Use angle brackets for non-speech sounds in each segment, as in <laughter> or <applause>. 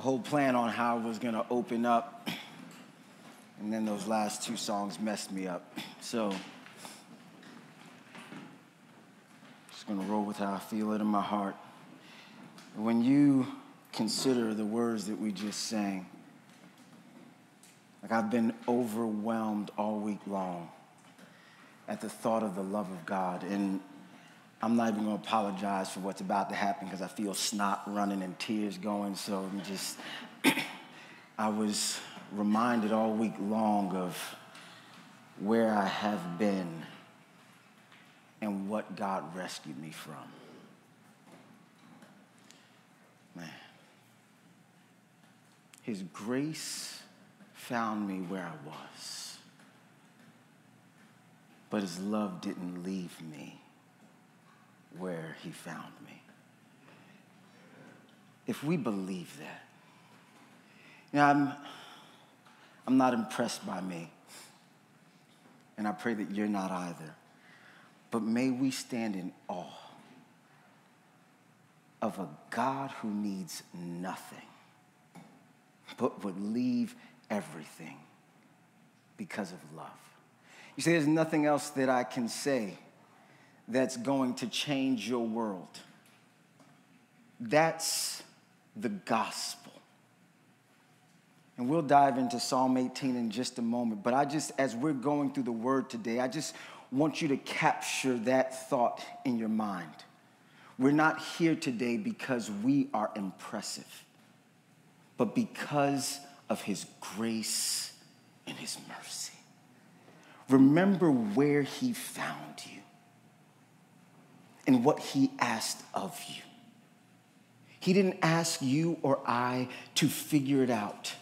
a whole plan on how I was going to open up, and then those last two songs messed me up. So, just going to roll with how I feel it in my heart. When you consider the words that we just sang, like I've been overwhelmed all week long at the thought of the love of God. And I'm not even to apologize for what's about to happen because I feel snot running and tears going. So I'm just, <clears throat> I was reminded all week long of where I have been and what God rescued me from. Man. His grace found me where I was, but His love didn't leave me where he found me. If we believe that, you know, I'm, I'm not impressed by me, and I pray that you're not either. But may we stand in awe of a God who needs nothing, but would leave everything because of love. You say, There's nothing else that I can say that's going to change your world. That's the gospel. And we'll dive into Psalm 18 in just a moment. But I just, as we're going through the word today, I just want you to capture that thought in your mind. We're not here today because we are impressive, but because of his grace and his mercy. Remember where he found you and what he asked of you. He didn't ask you or I to figure it out,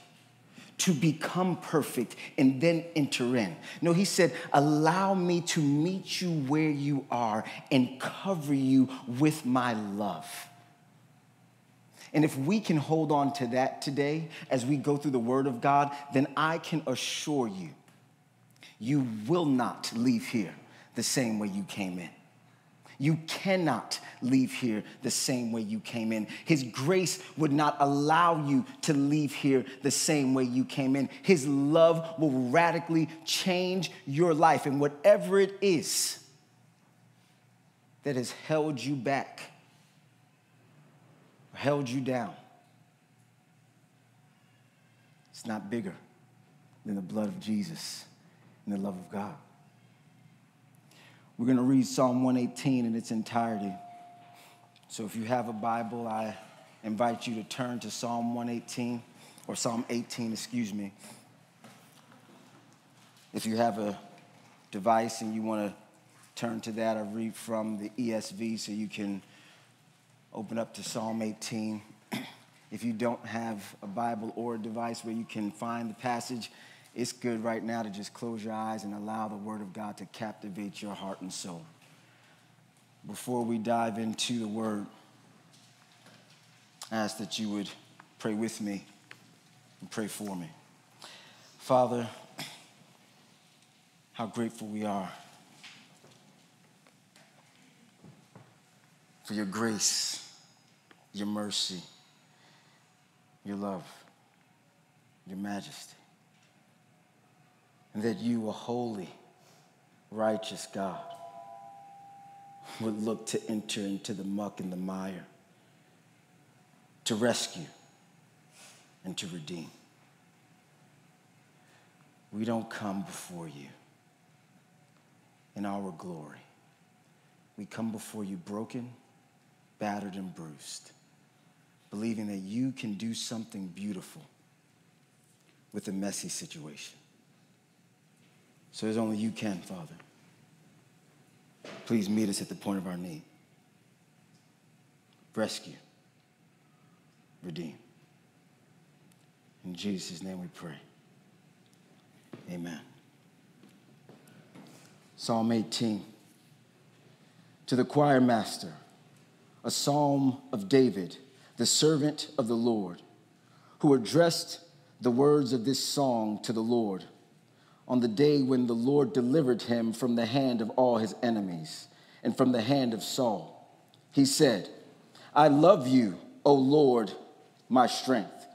to become perfect and then enter in. No, he said, Allow me to meet you where you are and cover you with my love. And if we can hold on to that today as we go through the Word of God, then I can assure you, you will not leave here the same way you came in. You cannot leave here the same way you came in. His grace would not allow you to leave here the same way you came in. His love will radically change your life. And whatever it is that has held you back, held you down, it's not bigger than the blood of Jesus and the love of God. We're going to read Psalm 118 in its entirety. So if you have a Bible, I invite you to turn to Psalm 118, or Psalm 18, excuse me. If you have a device and you want to turn to that, I read from the ESV so you can open up to Psalm 18. <clears throat> if you don't have a Bible or a device where you can find the passage, it's good right now to just close your eyes and allow the Word of God to captivate your heart and soul. Before we dive into the Word, I ask that you would pray with me and pray for me. Father, how grateful we are for your grace, your mercy, your love, your majesty that you, a holy, righteous God, would look to enter into the muck and the mire, to rescue and to redeem. We don't come before you in our glory. We come before you broken, battered, and bruised, believing that you can do something beautiful with a messy situation. So as only you can, Father. Please meet us at the point of our need. Rescue, redeem. In Jesus' name we pray. Amen. Psalm 18. To the choir master, a psalm of David, the servant of the Lord, who addressed the words of this song to the Lord on the day when the Lord delivered him from the hand of all his enemies and from the hand of Saul. He said, I love you, O Lord, my strength.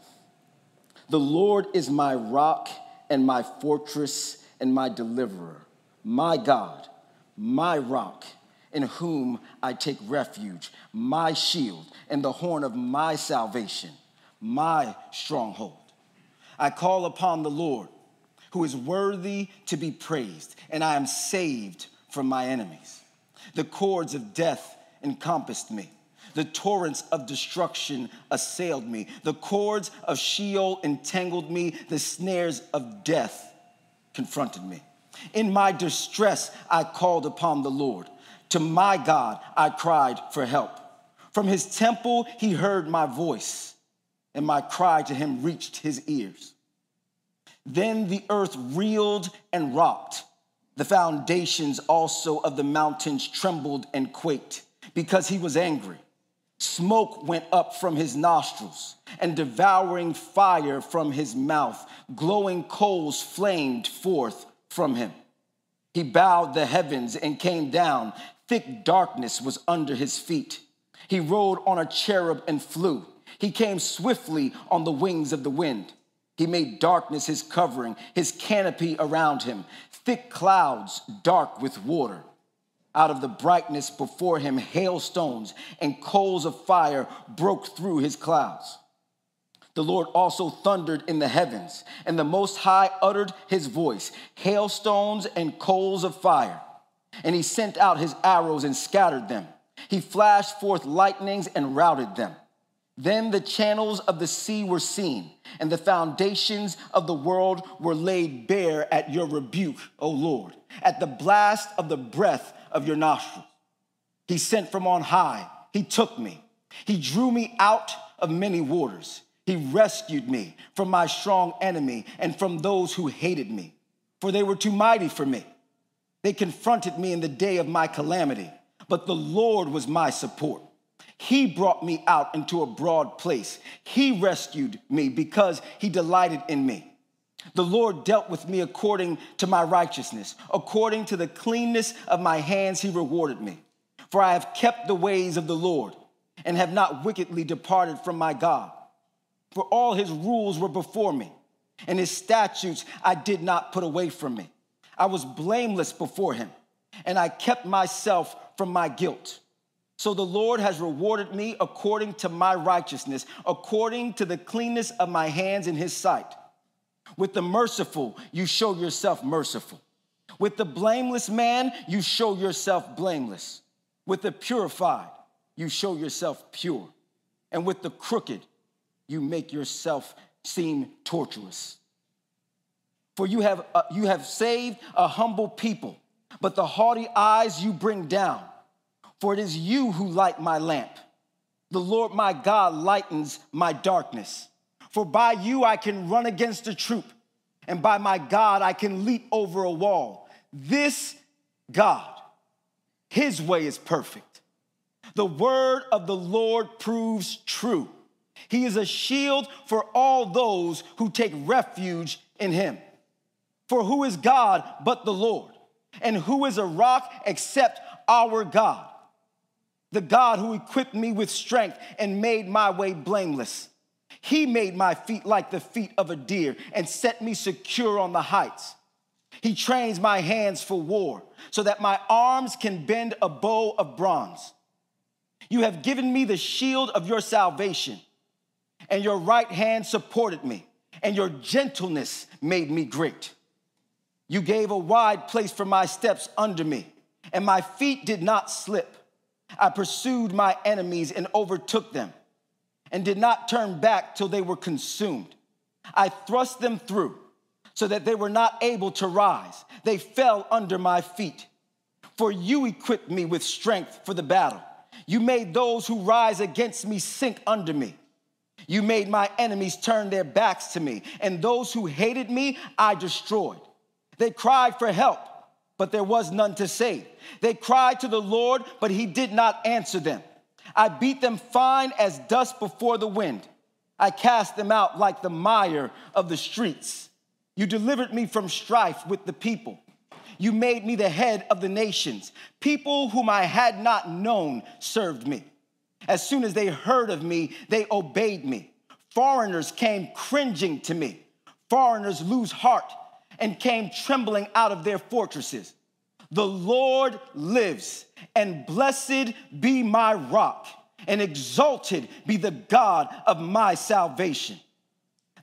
The Lord is my rock and my fortress and my deliverer, my God, my rock, in whom I take refuge, my shield and the horn of my salvation, my stronghold. I call upon the Lord, who is worthy to be praised, and I am saved from my enemies. The cords of death encompassed me. The torrents of destruction assailed me. The cords of Sheol entangled me. The snares of death confronted me. In my distress, I called upon the Lord. To my God, I cried for help. From his temple, he heard my voice, and my cry to him reached his ears. Then the earth reeled and rocked. The foundations also of the mountains trembled and quaked because he was angry. Smoke went up from his nostrils, and devouring fire from his mouth. Glowing coals flamed forth from him. He bowed the heavens and came down. Thick darkness was under his feet. He rode on a cherub and flew. He came swiftly on the wings of the wind. He made darkness his covering, his canopy around him, thick clouds dark with water. Out of the brightness before him, hailstones and coals of fire broke through his clouds. The Lord also thundered in the heavens, and the Most High uttered his voice, hailstones and coals of fire. And he sent out his arrows and scattered them. He flashed forth lightnings and routed them. Then the channels of the sea were seen, and the foundations of the world were laid bare at your rebuke, O Lord, at the blast of the breath of your nostrils. He sent from on high, he took me, he drew me out of many waters. He rescued me from my strong enemy and from those who hated me, for they were too mighty for me. They confronted me in the day of my calamity, but the Lord was my support. He brought me out into a broad place. He rescued me because he delighted in me. The Lord dealt with me according to my righteousness. According to the cleanness of my hands, he rewarded me. For I have kept the ways of the Lord and have not wickedly departed from my God. For all his rules were before me, and his statutes I did not put away from me. I was blameless before him, and I kept myself from my guilt. So the Lord has rewarded me according to my righteousness, according to the cleanness of my hands in his sight. With the merciful, you show yourself merciful. With the blameless man, you show yourself blameless. With the purified, you show yourself pure. And with the crooked, you make yourself seem tortuous. For you have, uh, you have saved a humble people, but the haughty eyes you bring down. For it is you who light my lamp. The Lord my God lightens my darkness. For by you I can run against a troop, and by my God I can leap over a wall. This God, his way is perfect. The word of the Lord proves true. He is a shield for all those who take refuge in him. For who is God but the Lord? And who is a rock except our God? The God who equipped me with strength and made my way blameless. He made my feet like the feet of a deer and set me secure on the heights. He trains my hands for war so that my arms can bend a bow of bronze. You have given me the shield of your salvation, and your right hand supported me, and your gentleness made me great. You gave a wide place for my steps under me, and my feet did not slip. I pursued my enemies and overtook them and did not turn back till they were consumed. I thrust them through so that they were not able to rise. They fell under my feet. For you equipped me with strength for the battle. You made those who rise against me sink under me. You made my enemies turn their backs to me, and those who hated me, I destroyed. They cried for help, but there was none to save. They cried to the Lord, but he did not answer them. I beat them fine as dust before the wind. I cast them out like the mire of the streets. You delivered me from strife with the people. You made me the head of the nations. People whom I had not known served me. As soon as they heard of me, they obeyed me. Foreigners came cringing to me. Foreigners lose heart and came trembling out of their fortresses. The Lord lives, and blessed be my rock, and exalted be the God of my salvation.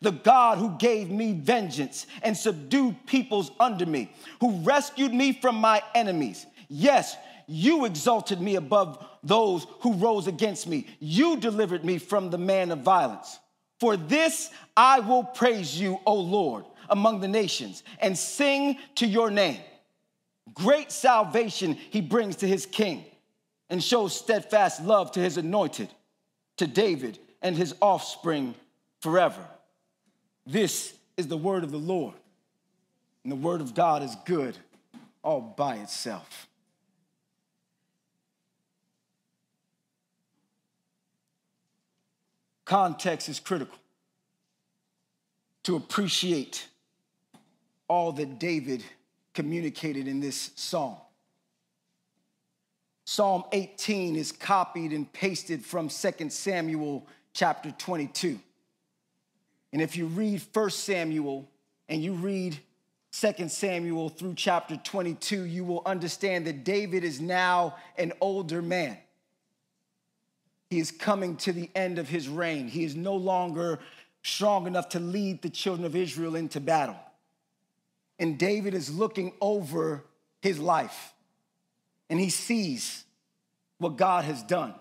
The God who gave me vengeance and subdued peoples under me, who rescued me from my enemies. Yes, you exalted me above those who rose against me. You delivered me from the man of violence. For this I will praise you, O Lord, among the nations, and sing to your name. Great salvation he brings to his king, and shows steadfast love to his anointed, to David and his offspring forever. This is the word of the Lord, and the word of God is good all by itself. Context is critical to appreciate all that David communicated in this psalm. Psalm 18 is copied and pasted from 2 Samuel chapter 22. And if you read 1 Samuel and you read 2 Samuel through chapter 22, you will understand that David is now an older man. He is coming to the end of his reign. He is no longer strong enough to lead the children of Israel into battle. And David is looking over his life and he sees what God has done.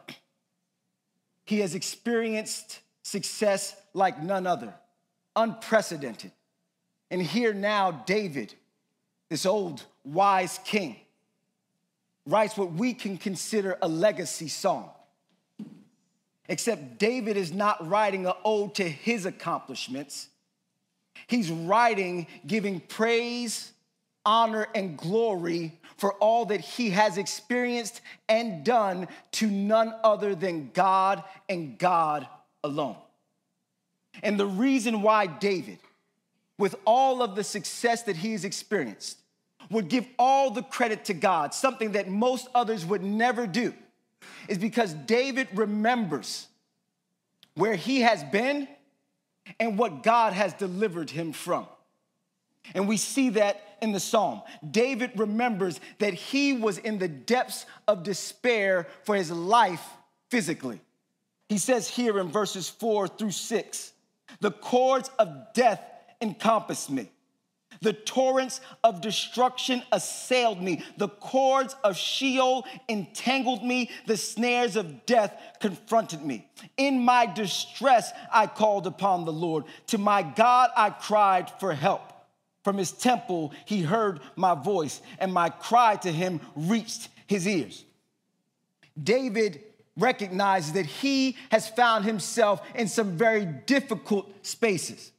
He has experienced success like none other, unprecedented. And here now, David, this old wise king, writes what we can consider a legacy song. Except David is not writing an ode to his accomplishments. He's writing, giving praise, honor, and glory for all that he has experienced and done to none other than God and God alone. And the reason why David, with all of the success that he's experienced, would give all the credit to God, something that most others would never do is because David remembers where he has been and what God has delivered him from. And we see that in the psalm. David remembers that he was in the depths of despair for his life physically. He says here in verses four through six the cords of death encompassed me. The torrents of destruction assailed me. The cords of Sheol entangled me. The snares of death confronted me. In my distress, I called upon the Lord. To my God, I cried for help. From his temple, he heard my voice, and my cry to him reached his ears. David recognizes that he has found himself in some very difficult spaces.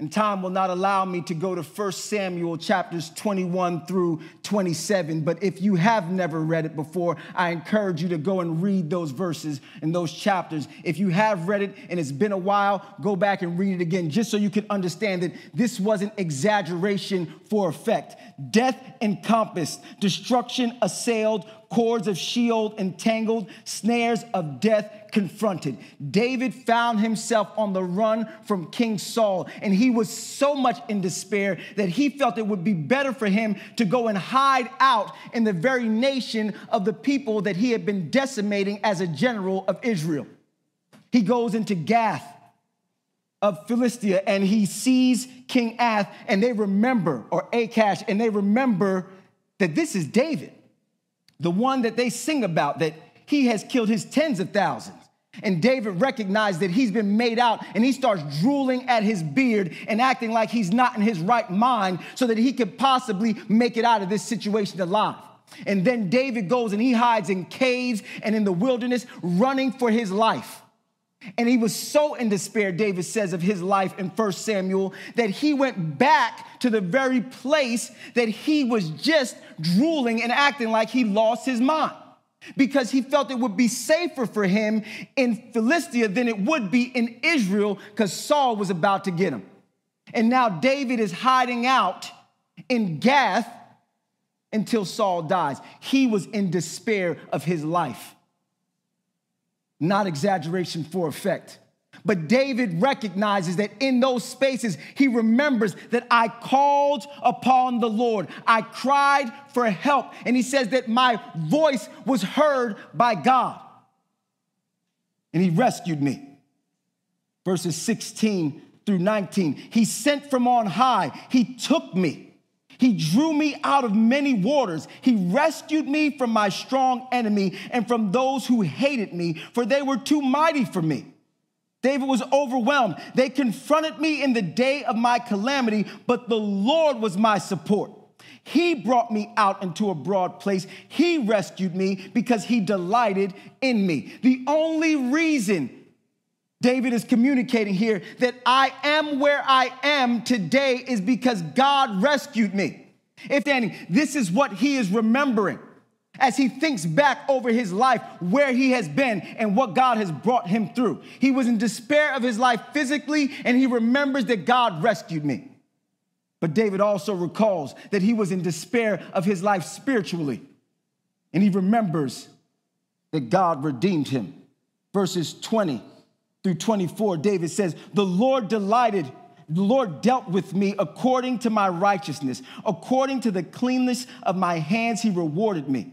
And time will not allow me to go to 1 Samuel chapters 21 through 27. But if you have never read it before, I encourage you to go and read those verses and those chapters. If you have read it and it's been a while, go back and read it again, just so you can understand that this wasn't exaggeration for effect. Death encompassed, destruction assailed, cords of Sheol entangled, snares of death confronted. David found himself on the run from King Saul, and he was so much in despair that he felt it would be better for him to go and hide out in the very nation of the people that he had been decimating as a general of Israel. He goes into Gath of Philistia and he sees King Ath, and they remember, or Achish, and they remember that this is David the one that they sing about, that he has killed his tens of thousands. And David recognized that he's been made out and he starts drooling at his beard and acting like he's not in his right mind so that he could possibly make it out of this situation alive. And then David goes and he hides in caves and in the wilderness, running for his life. And he was so in despair, David says of his life in 1 Samuel, that he went back to the very place that he was just drooling and acting like he lost his mind. Because he felt it would be safer for him in Philistia than it would be in Israel, because Saul was about to get him. And now David is hiding out in Gath until Saul dies. He was in despair of his life not exaggeration for effect. But David recognizes that in those spaces, he remembers that I called upon the Lord. I cried for help. And he says that my voice was heard by God. And he rescued me. Verses 16 through 19. He sent from on high, he took me. He drew me out of many waters. He rescued me from my strong enemy and from those who hated me, for they were too mighty for me. David was overwhelmed. They confronted me in the day of my calamity, but the Lord was my support. He brought me out into a broad place. He rescued me because he delighted in me. The only reason David is communicating here that I am where I am today is because God rescued me. If Danny, this is what he is remembering as he thinks back over his life, where he has been, and what God has brought him through. He was in despair of his life physically, and he remembers that God rescued me. But David also recalls that he was in despair of his life spiritually, and he remembers that God redeemed him. Verses 20 through 24, David says, The Lord delighted the Lord dealt with me according to my righteousness, according to the cleanness of my hands, he rewarded me.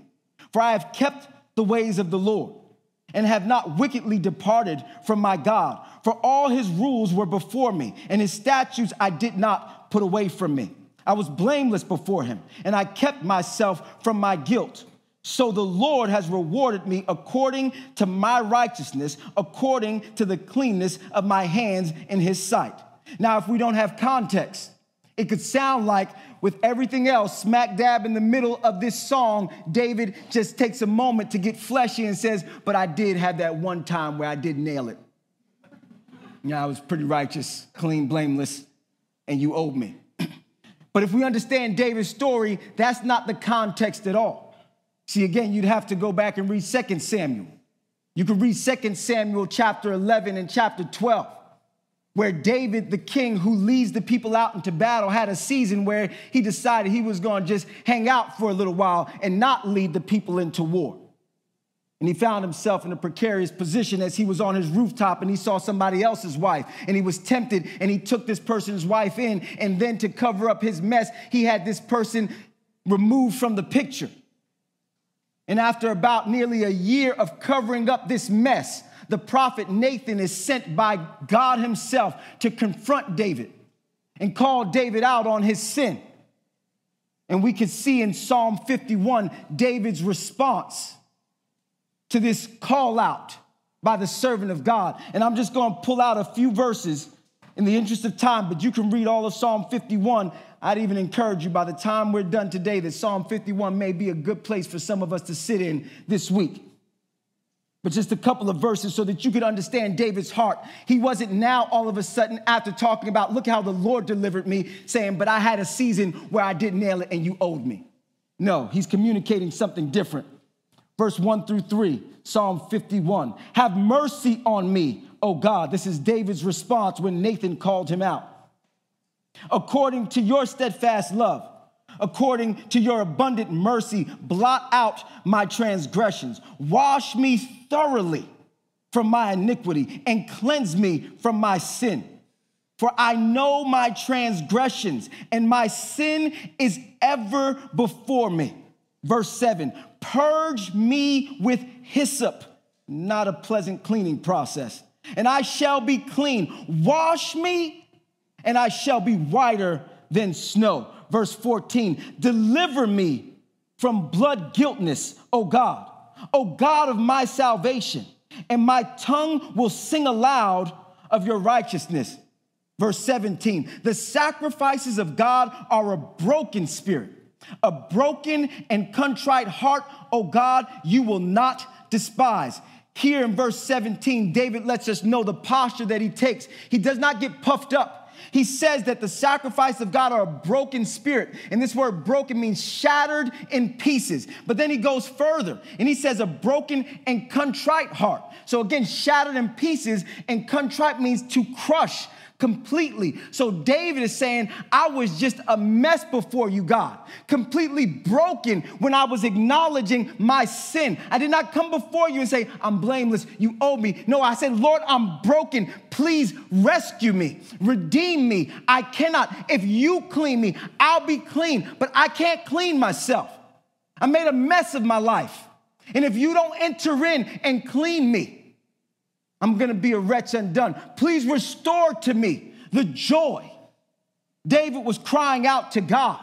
For I have kept the ways of the Lord and have not wickedly departed from my God. For all his rules were before me, and his statutes I did not put away from me. I was blameless before him, and I kept myself from my guilt. So the Lord has rewarded me according to my righteousness, according to the cleanness of my hands in his sight. Now, if we don't have context, it could sound like with everything else smack dab in the middle of this song, David just takes a moment to get fleshy and says, But I did have that one time where I did nail it. Yeah, I was pretty righteous, clean, blameless, and you owed me. <clears throat> but if we understand David's story, that's not the context at all. See, again, you'd have to go back and read 2 Samuel. You could read 2 Samuel chapter 11 and chapter 12 where David, the king who leads the people out into battle, had a season where he decided he was going to just hang out for a little while and not lead the people into war. And he found himself in a precarious position as he was on his rooftop and he saw somebody else's wife and he was tempted and he took this person's wife in. And then to cover up his mess, he had this person removed from the picture. And after about nearly a year of covering up this mess, the prophet Nathan is sent by God himself to confront David and call David out on his sin. And we can see in Psalm 51 David's response to this call out by the servant of God. And I'm just going to pull out a few verses in the interest of time, but you can read all of Psalm 51. I'd even encourage you by the time we're done today that Psalm 51 may be a good place for some of us to sit in this week but just a couple of verses so that you could understand David's heart. He wasn't now all of a sudden, after talking about, look how the Lord delivered me, saying, but I had a season where I didn't nail it and you owed me. No, he's communicating something different. Verse 1 through 3, Psalm 51. Have mercy on me, O God. This is David's response when Nathan called him out. According to your steadfast love, according to your abundant mercy, blot out my transgressions. Wash me thoroughly from my iniquity and cleanse me from my sin. For I know my transgressions, and my sin is ever before me. Verse 7 Purge me with hyssop, not a pleasant cleaning process, and I shall be clean. Wash me, and I shall be whiter than snow verse 14 Deliver me from blood guiltness, O God, O God of my salvation, and my tongue will sing aloud of your righteousness. Verse 17 The sacrifices of God are a broken spirit, a broken and contrite heart, O God, you will not despise. Here in verse 17, David lets us know the posture that he takes. He does not get puffed up. He says that the sacrifice of God are a broken spirit. And this word broken means shattered in pieces. But then he goes further and he says a broken and contrite heart. So again, shattered in pieces and contrite means to crush, completely. So David is saying, I was just a mess before you, God, completely broken when I was acknowledging my sin. I did not come before you and say, I'm blameless, you owe me. No, I said, Lord, I'm broken. Please rescue me, redeem me. I cannot. If you clean me, I'll be clean, but I can't clean myself. I made a mess of my life. And if you don't enter in and clean me, I'm gonna be a wretch undone. Please restore to me the joy. David was crying out to God.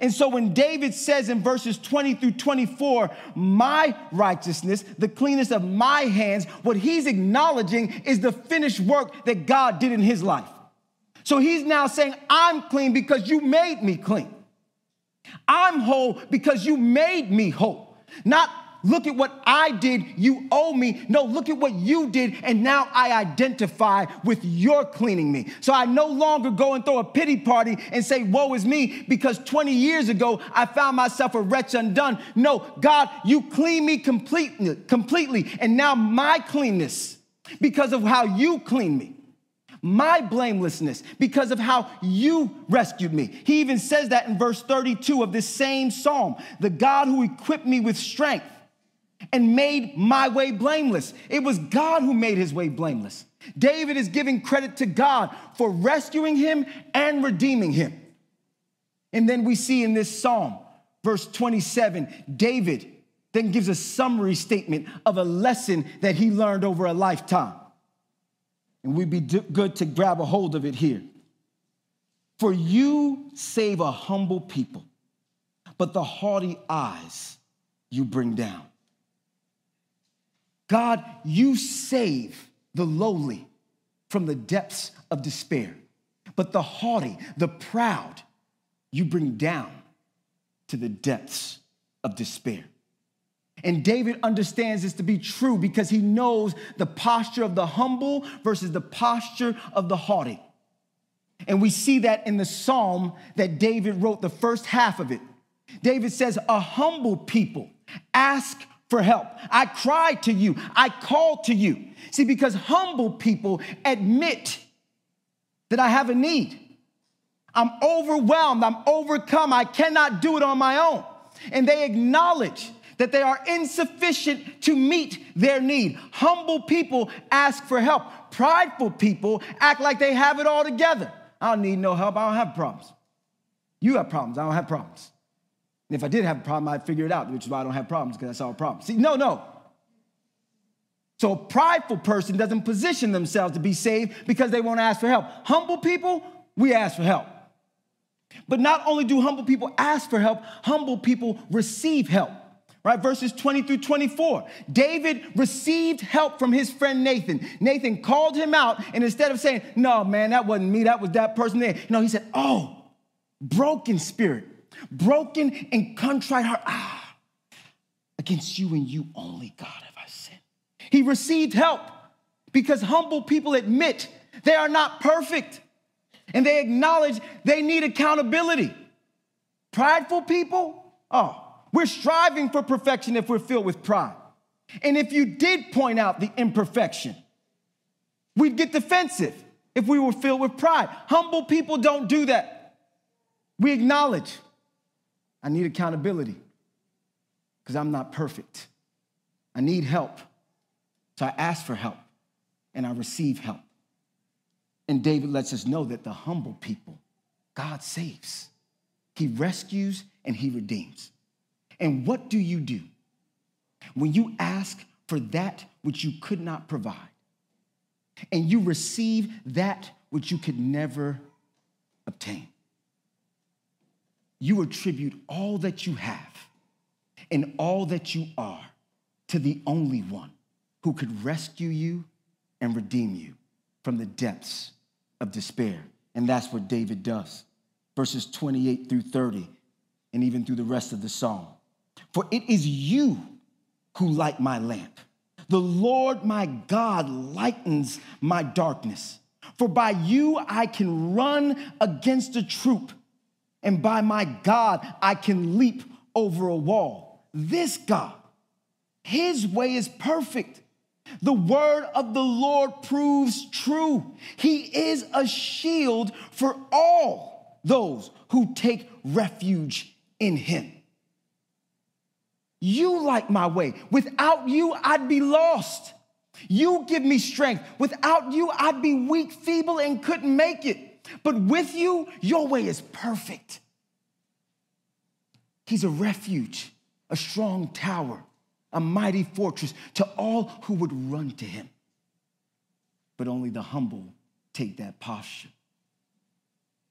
And so when David says in verses 20 through 24, my righteousness, the cleanness of my hands, what he's acknowledging is the finished work that God did in his life. So he's now saying, I'm clean because you made me clean. I'm whole because you made me whole. Not Look at what I did, you owe me. No, look at what you did, and now I identify with your cleaning me. So I no longer go and throw a pity party and say, Woe is me, because 20 years ago I found myself a wretch undone. No, God, you clean me completely, completely, and now my cleanness, because of how you clean me my blamelessness because of how you rescued me. He even says that in verse 32 of this same psalm the God who equipped me with strength and made my way blameless. It was God who made his way blameless. David is giving credit to God for rescuing him and redeeming him. And then we see in this psalm, verse 27, David then gives a summary statement of a lesson that he learned over a lifetime. And we'd be good to grab a hold of it here. For you save a humble people, but the haughty eyes you bring down. God, you save the lowly from the depths of despair, but the haughty, the proud, you bring down to the depths of despair. And David understands this to be true because he knows the posture of the humble versus the posture of the haughty. And we see that in the psalm that David wrote, the first half of it. David says, A humble people ask for help. I cried to you. I called to you. See, because humble people admit that I have a need. I'm overwhelmed. I'm overcome. I cannot do it on my own. And they acknowledge that they are insufficient to meet their need. Humble people ask for help. Prideful people act like they have it all together. I don't need no help. I don't have problems. You have problems. I don't have problems. And if I did have a problem, I'd figure it out, which is why I don't have problems, because I solve problems. See, no, no. So a prideful person doesn't position themselves to be saved because they won't ask for help. Humble people, we ask for help. But not only do humble people ask for help, humble people receive help. Right? Verses 20 through 24. David received help from his friend Nathan. Nathan called him out, and instead of saying, No, man, that wasn't me, that was that person there, no, he said, Oh, broken spirit broken and contrite heart. Ah, against you and you only, God, have I sinned. He received help because humble people admit they are not perfect and they acknowledge they need accountability. Prideful people, oh, we're striving for perfection if we're filled with pride. And if you did point out the imperfection, we'd get defensive if we were filled with pride. Humble people don't do that. We acknowledge I need accountability because I'm not perfect. I need help. So I ask for help and I receive help. And David lets us know that the humble people, God saves. He rescues and he redeems. And what do you do when you ask for that which you could not provide and you receive that which you could never obtain? You attribute all that you have and all that you are to the only one who could rescue you and redeem you from the depths of despair. And that's what David does. Verses 28 through 30, and even through the rest of the psalm. For it is you who light my lamp. The Lord my God lightens my darkness. For by you I can run against a troop and by my God, I can leap over a wall. This God, his way is perfect. The word of the Lord proves true. He is a shield for all those who take refuge in him. You like my way. Without you, I'd be lost. You give me strength. Without you, I'd be weak, feeble, and couldn't make it. But with you, your way is perfect. He's a refuge, a strong tower, a mighty fortress to all who would run to him. But only the humble take that posture.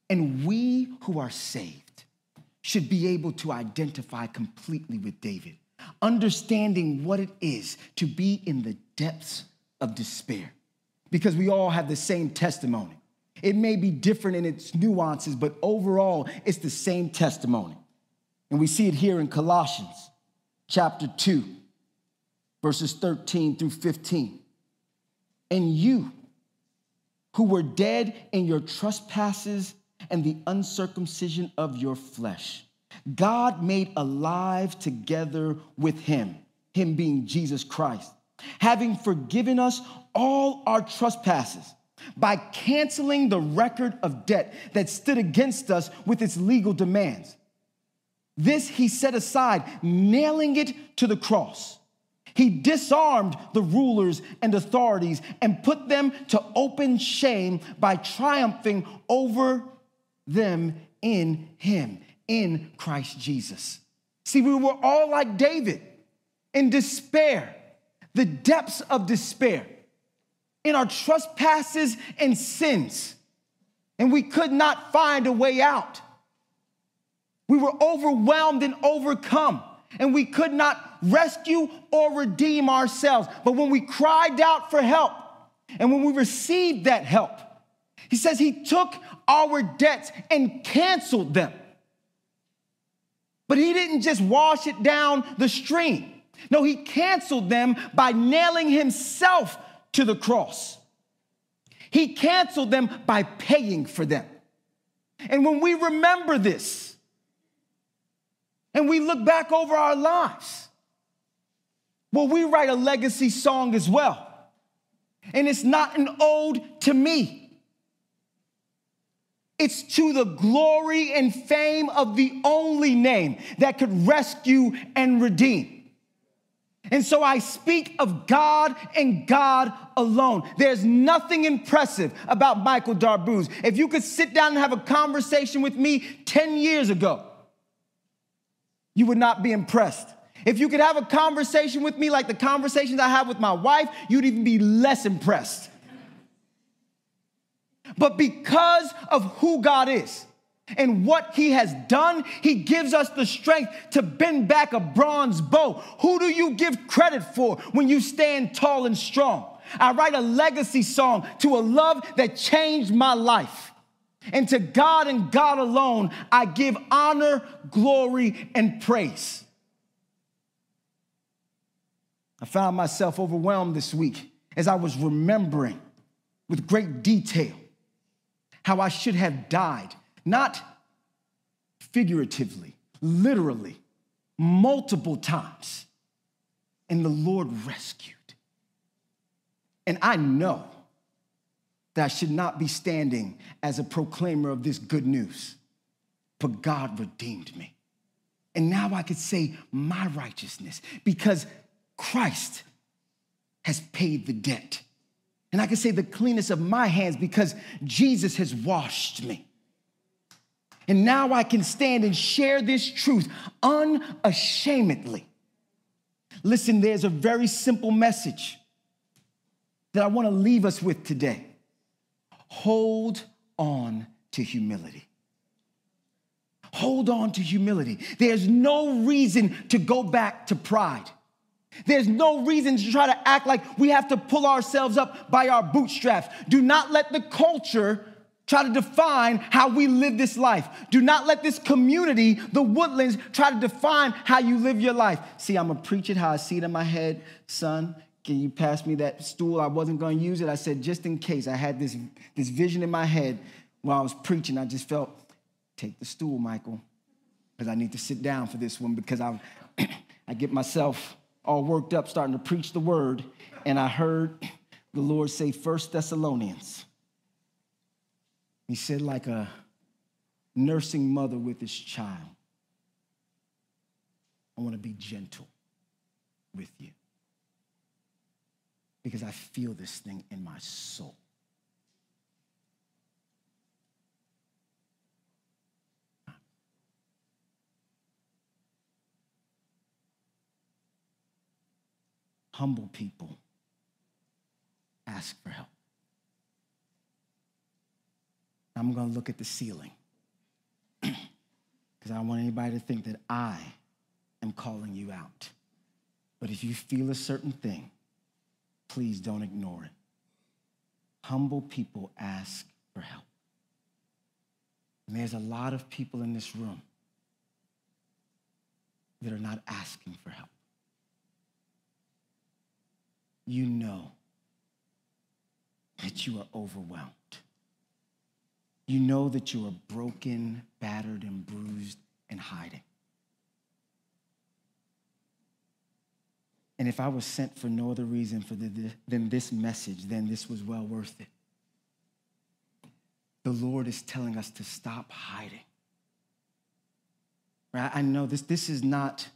And we who are saved should be able to identify completely with David, understanding what it is to be in the depths of despair, because we all have the same testimony. It may be different in its nuances, but overall, it's the same testimony. And we see it here in Colossians chapter 2, verses 13 through 15. And you, who were dead in your trespasses and the uncircumcision of your flesh, God made alive together with him, him being Jesus Christ, having forgiven us all our trespasses by canceling the record of debt that stood against us with its legal demands. This he set aside, nailing it to the cross. He disarmed the rulers and authorities and put them to open shame by triumphing over them in him, in Christ Jesus. See, we were all like David in despair, the depths of despair, in our trespasses and sins, and we could not find a way out. We were overwhelmed and overcome, and we could not rescue or redeem ourselves. But when we cried out for help, and when we received that help, he says he took our debts and canceled them. But he didn't just wash it down the stream. No, he canceled them by nailing himself to the cross. He canceled them by paying for them. And when we remember this, and we look back over our lives. Well, we write a legacy song as well. And it's not an ode to me, it's to the glory and fame of the only name that could rescue and redeem. And so I speak of God and God alone. There's nothing impressive about Michael Darbouz. If you could sit down and have a conversation with me 10 years ago, you would not be impressed. If you could have a conversation with me like the conversations I have with my wife, you'd even be less impressed. But because of who God is and what He has done, He gives us the strength to bend back a bronze bow. Who do you give credit for when you stand tall and strong? I write a legacy song to a love that changed my life. And to God and God alone, I give honor, glory, and praise. I found myself overwhelmed this week as I was remembering with great detail how I should have died, not figuratively, literally, multiple times. And the Lord rescued. And I know that I should not be standing as a proclaimer of this good news. But God redeemed me. And now I could say my righteousness because Christ has paid the debt. And I can say the cleanness of my hands because Jesus has washed me. And now I can stand and share this truth unashamedly. Listen, there's a very simple message that I want to leave us with today. Hold on to humility. Hold on to humility. There's no reason to go back to pride. There's no reason to try to act like we have to pull ourselves up by our bootstraps. Do not let the culture try to define how we live this life. Do not let this community, the woodlands, try to define how you live your life. See, I'm gonna preach it how I see it in my head, son. Can you pass me that stool? I wasn't to use it. I said, just in case. I had this, this vision in my head while I was preaching. I just felt, take the stool, Michael, because I need to sit down for this one because I, <clears throat> I get myself all worked up, starting to preach the word, and I heard the Lord say, First Thessalonians. He said, like a nursing mother with his child, I want to be gentle with you because I feel this thing in my soul. Humble people ask for help. I'm going to look at the ceiling <clears throat> because I don't want anybody to think that I am calling you out. But if you feel a certain thing, please don't ignore it. Humble people ask for help. And there's a lot of people in this room that are not asking for help. You know that you are overwhelmed. You know that you are broken, battered, and bruised and hiding. And if I was sent for no other reason for the, than this message, then this was well worth it. The Lord is telling us to stop hiding. Right? I know this, this is not,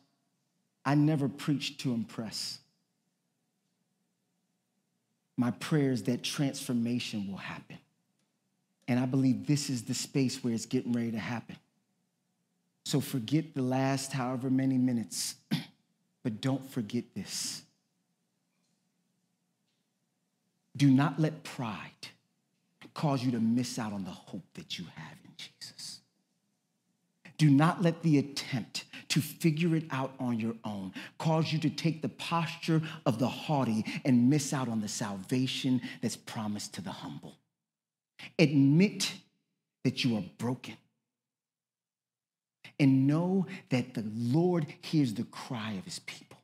I never preach to impress. My prayer is that transformation will happen. And I believe this is the space where it's getting ready to happen. So forget the last however many minutes <clears throat> But don't forget this. Do not let pride cause you to miss out on the hope that you have in Jesus. Do not let the attempt to figure it out on your own cause you to take the posture of the haughty and miss out on the salvation that's promised to the humble. Admit that you are broken and know that the Lord hears the cry of his people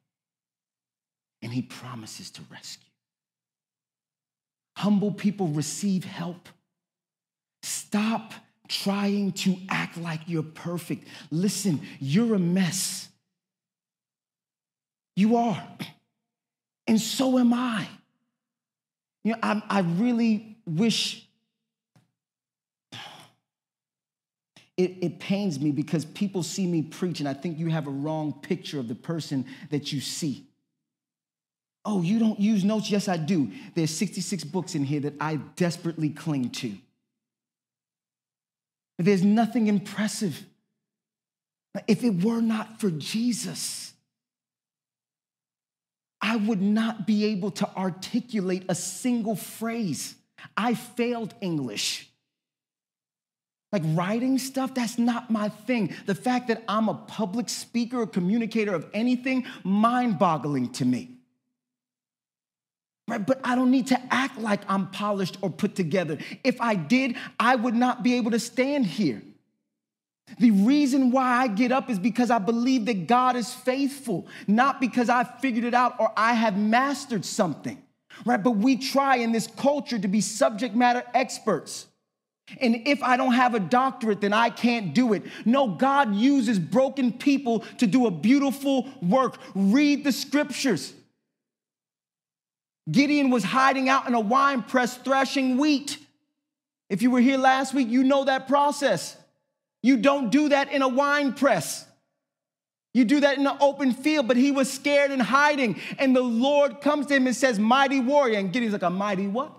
and he promises to rescue. Humble people receive help. Stop trying to act like you're perfect. Listen, you're a mess. You are. And so am I. You know, I, I really wish it, it pains me because people see me preach and I think you have a wrong picture of the person that you see. Oh, you don't use notes? Yes, I do. There's 66 books in here that I desperately cling to. But there's nothing impressive. If it were not for Jesus, I would not be able to articulate a single phrase. I failed English. Like writing stuff, that's not my thing. The fact that I'm a public speaker or communicator of anything, mind boggling to me. Right? But I don't need to act like I'm polished or put together. If I did, I would not be able to stand here. The reason why I get up is because I believe that God is faithful, not because I figured it out or I have mastered something. Right? But we try in this culture to be subject matter experts. And if I don't have a doctorate, then I can't do it. No, God uses broken people to do a beautiful work. Read the scriptures. Gideon was hiding out in a wine press threshing wheat. If you were here last week, you know that process. You don't do that in a wine press. You do that in an open field, but he was scared and hiding. And the Lord comes to him and says, Mighty warrior. And Gideon's like, A mighty what?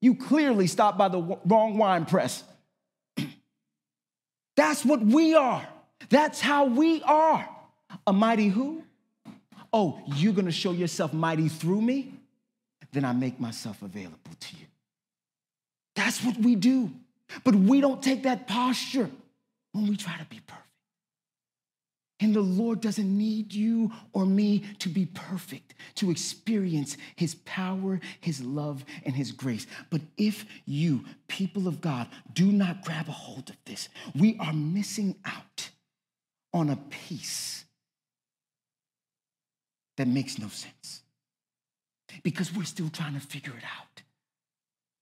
You clearly stopped by the wrong wine press. <clears throat> That's what we are. That's how we are. A mighty who? Oh, you're gonna show yourself mighty through me? Then I make myself available to you. That's what we do. But we don't take that posture when we try to be perfect. And the Lord doesn't need you or me to be perfect to experience His power, His love, and His grace. But if you, people of God, do not grab a hold of this, we are missing out on a peace that makes no sense because we're still trying to figure it out.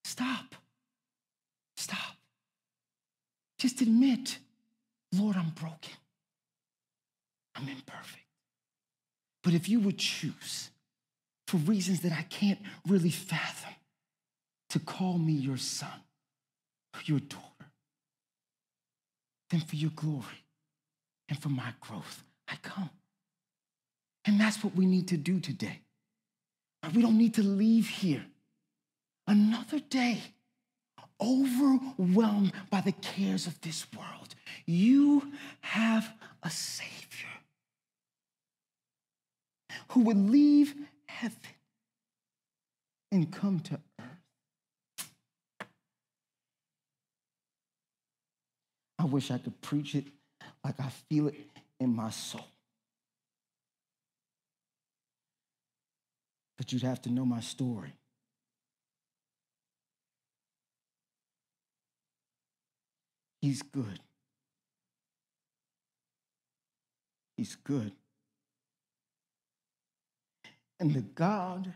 Stop. Stop. Just admit, Lord, I'm broken. I'm imperfect. But if you would choose, for reasons that I can't really fathom, to call me your son or your daughter, then for your glory and for my growth, I come. And that's what we need to do today. We don't need to leave here another day overwhelmed by the cares of this world. You have a Savior who would leave heaven and come to earth. I wish I could preach it like I feel it in my soul. But you'd have to know my story. He's good. He's good. And the God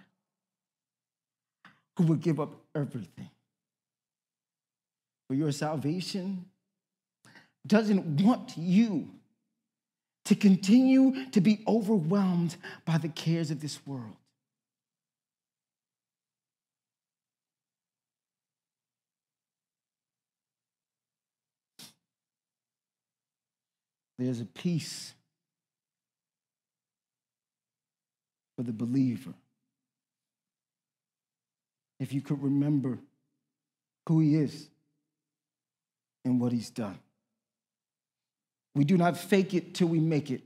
who would give up everything for your salvation doesn't want you to continue to be overwhelmed by the cares of this world. There's a peace for the believer. If you could remember who he is and what he's done. We do not fake it till we make it.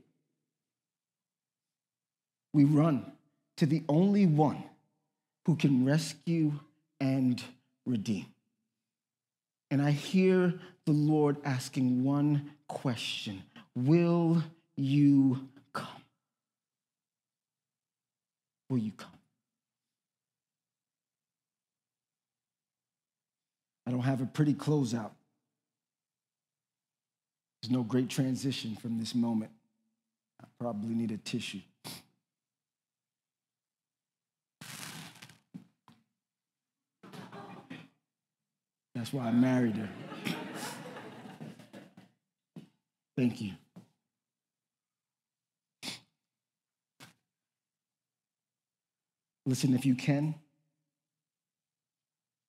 We run to the only one who can rescue and redeem. And I hear the Lord asking one question Will you come? Will you come? I don't have a pretty closeout. There's no great transition from this moment. I probably need a tissue. That's why I married her. Thank you. Listen, if you can,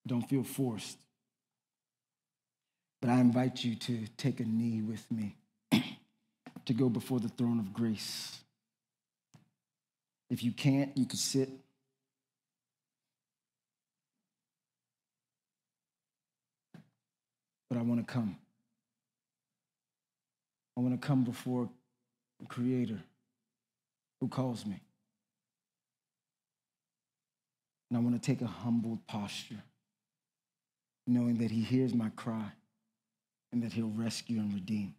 don't feel forced. But I invite you to take a knee with me, <clears throat> to go before the throne of grace. If you can't, you can sit. But I want to come. I want to come before the Creator who calls me. And I want to take a humbled posture, knowing that He hears my cry and that He'll rescue and redeem.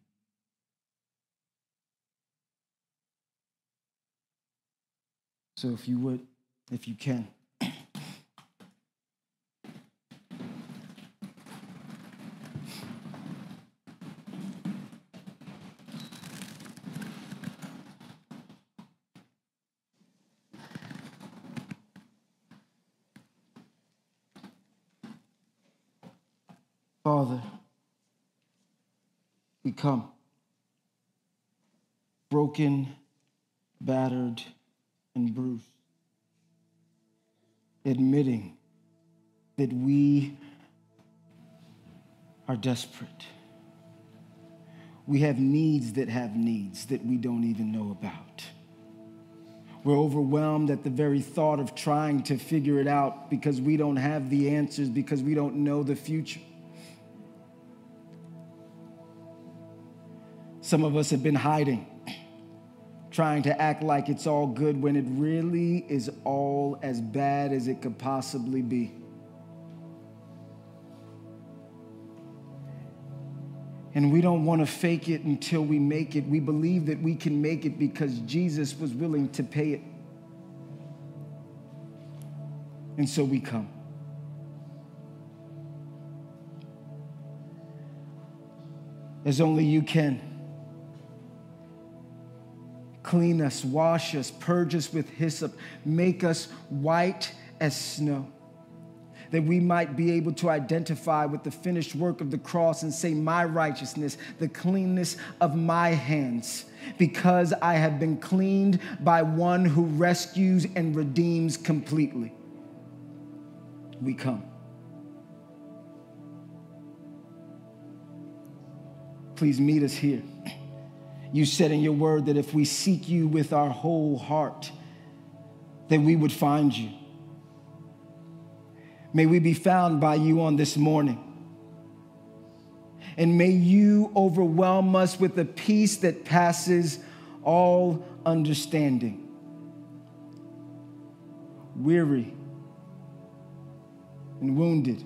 So, if you would, if you can, Father, we come broken, battered, and bruised, admitting that we are desperate. We have needs that have needs that we don't even know about. We're overwhelmed at the very thought of trying to figure it out because we don't have the answers, because we don't know the future. Some of us have been hiding, trying to act like it's all good when it really is all as bad as it could possibly be. And we don't want to fake it until we make it. We believe that we can make it because Jesus was willing to pay it. And so we come. As only you can. Clean us, wash us, purge us with hyssop, make us white as snow. That we might be able to identify with the finished work of the cross and say, My righteousness, the cleanness of my hands. because I have been cleaned by one who rescues and redeems completely. We come. Please meet us here. You said in your word that if we seek you with our whole heart, that we would find you. May we be found by you on this morning. And may you overwhelm us with a peace that passes all understanding. Weary and wounded,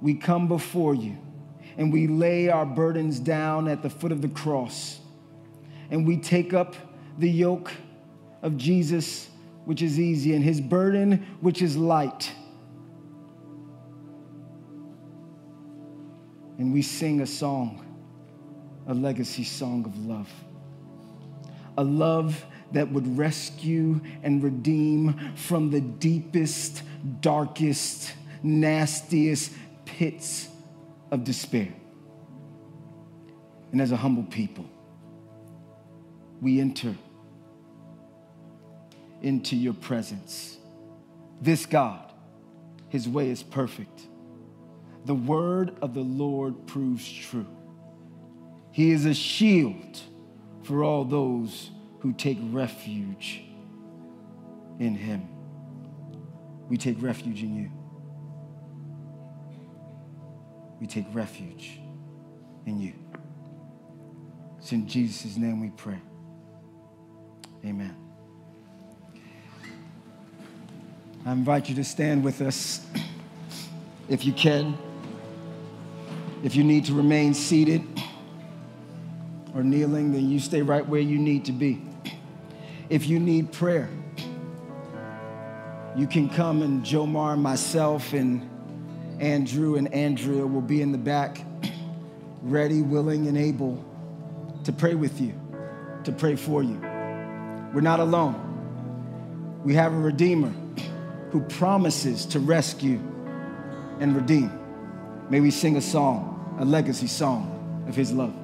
we come before you and we lay our burdens down at the foot of the cross. And we take up the yoke of Jesus, which is easy, and his burden, which is light. And we sing a song, a legacy song of love. A love that would rescue and redeem from the deepest, darkest, nastiest pits of despair. And as a humble people, we enter into your presence. This God, his way is perfect. The word of the Lord proves true. He is a shield for all those who take refuge in him. We take refuge in you. We take refuge in you. It's in Jesus' name we pray. Amen. I invite you to stand with us <clears throat> if you can. If you need to remain seated or kneeling, then you stay right where you need to be. <clears throat> If you need prayer, you can come and Jomar and myself and Andrew and Andrea will be in the back, <clears throat> ready, willing, and able to pray with you, to pray for you. We're not alone. We have a Redeemer <clears throat> who promises to rescue and redeem. May we sing a song, a legacy song of his love.